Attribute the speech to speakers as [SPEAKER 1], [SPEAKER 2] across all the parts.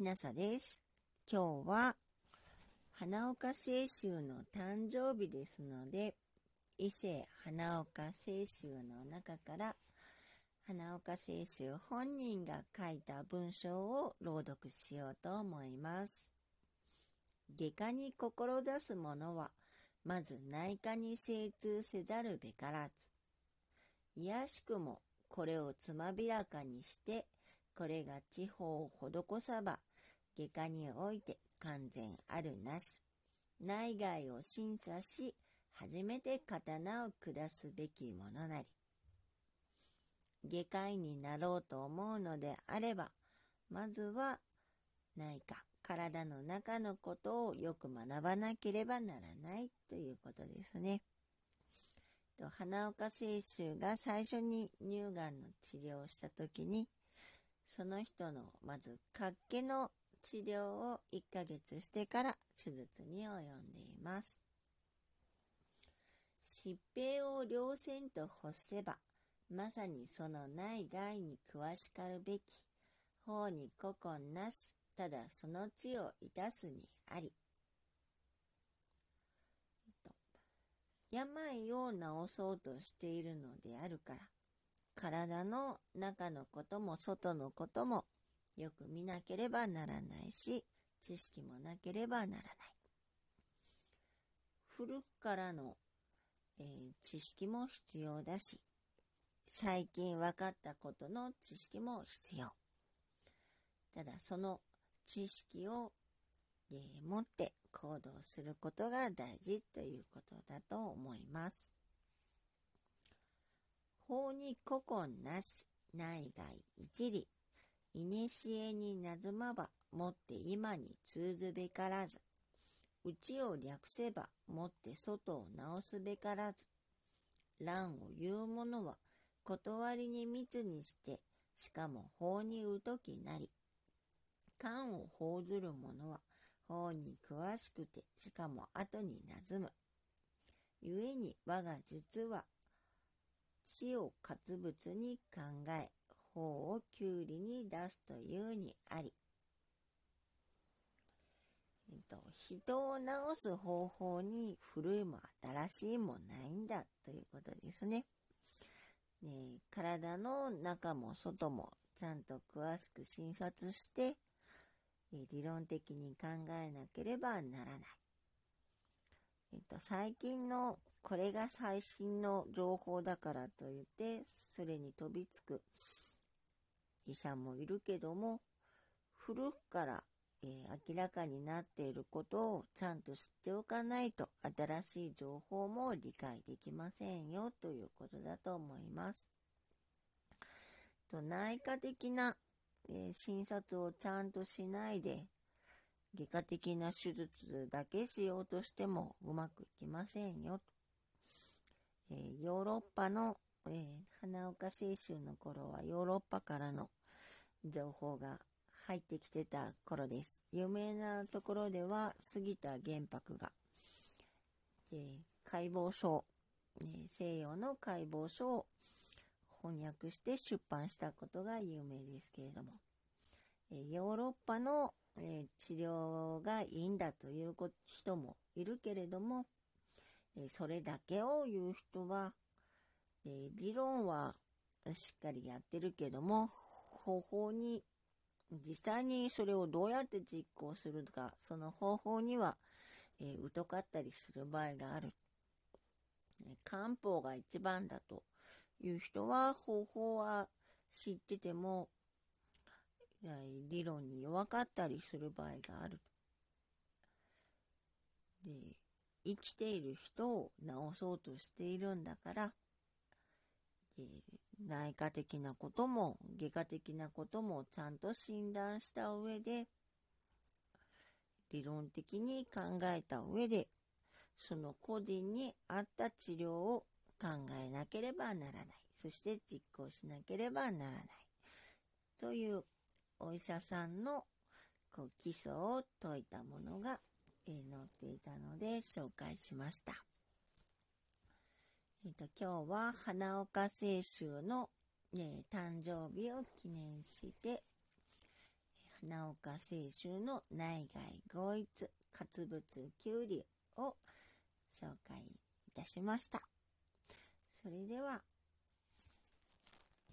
[SPEAKER 1] ひなさです。今日は花岡清舟の誕生日ですので、伊勢花岡清舟の中から花岡清舟本人が書いた文章を朗読しようと思います。外科に志す者は、まず内科に精通せざるべからず。いやしくもこれをつまびらかにして、これが地方を施さば、外科において完全あるなし。内外を審査し、初めて刀を下すべきものなり。外科医になろうと思うのであれば、まずは内科、体の中のことをよく学ばなければならないということですね。花岡清舟が最初に乳がんの治療をした時に、その人のまず活気の治療を1ヶ月してから手術に及んでいます。疾病を両線と欲せば、まさにその内外に詳しかるべき、法に古今なし、ただその地をいたすにあり。病を治そうとしているのであるから、体の中のことも外のこともよく見なければならないし、知識もなければならない。古くからの、えー、知識も必要だし、最近分かったことの知識も必要。ただその知識を、えー、持って行動することが大事ということだと思います。法に古今なし、内外一理、いにしえになずまば、もって今に通ずべからず、内を略せば、もって外を直すべからず、乱を言う者は、断りに密にして、しかも法に疎きなり、官を報ずる者は、法に詳しくて、しかも後になずむ。故に我が術は、死を活物に考え、法をきゅうりに出すというにあり。えっと、人を治す方法に古いも新しいもないんだということですね。ね体の中も外もちゃんと詳しく診察して、理論的に考えなければならない。えっと、最近のこれが最新の情報だからといって、それに飛びつく医者もいるけども、古くから、えー、明らかになっていることをちゃんと知っておかないと新しい情報も理解できませんよということだと思います。と内科的な、えー、診察をちゃんとしないで、外科的な手術だけしようとしてもうまくいきませんよ。えー、ヨーロッパの、えー、花岡清舟の頃はヨーロッパからの情報が入ってきてた頃です。有名なところでは杉田玄白が、えー、解剖書、え西洋の解剖書を翻訳して出版したことが有名ですけれども、えヨーロッパの、え治療がいいんだという人もいるけれども、えそれだけを言う人は、え理論はしっかりやってるけども、方法に、実際にそれをどうやって実行するか、その方法には、えー、疎かったりする場合がある。漢方が一番だという人は、方法は知ってても、理論に弱かったりする場合がある。で、生きている人を治そうとしているんだから、内科的なことも外科的なこともちゃんと診断した上で、理論的に考えた上で、その個人に合った治療を考えなければならない。そして実行しなければならない。というお医者さんのこう基礎を説いたものが、え、載っていたので紹介しました。え、ー、と、今日は花岡清舟の、えー、誕生日を記念して、花岡清舟の内外合一活物急流を紹介いたしました。それでは、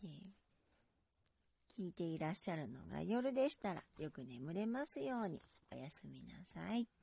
[SPEAKER 1] えー、聞いていらっしゃるのが夜でしたらよく眠れますようにおやすみなさい。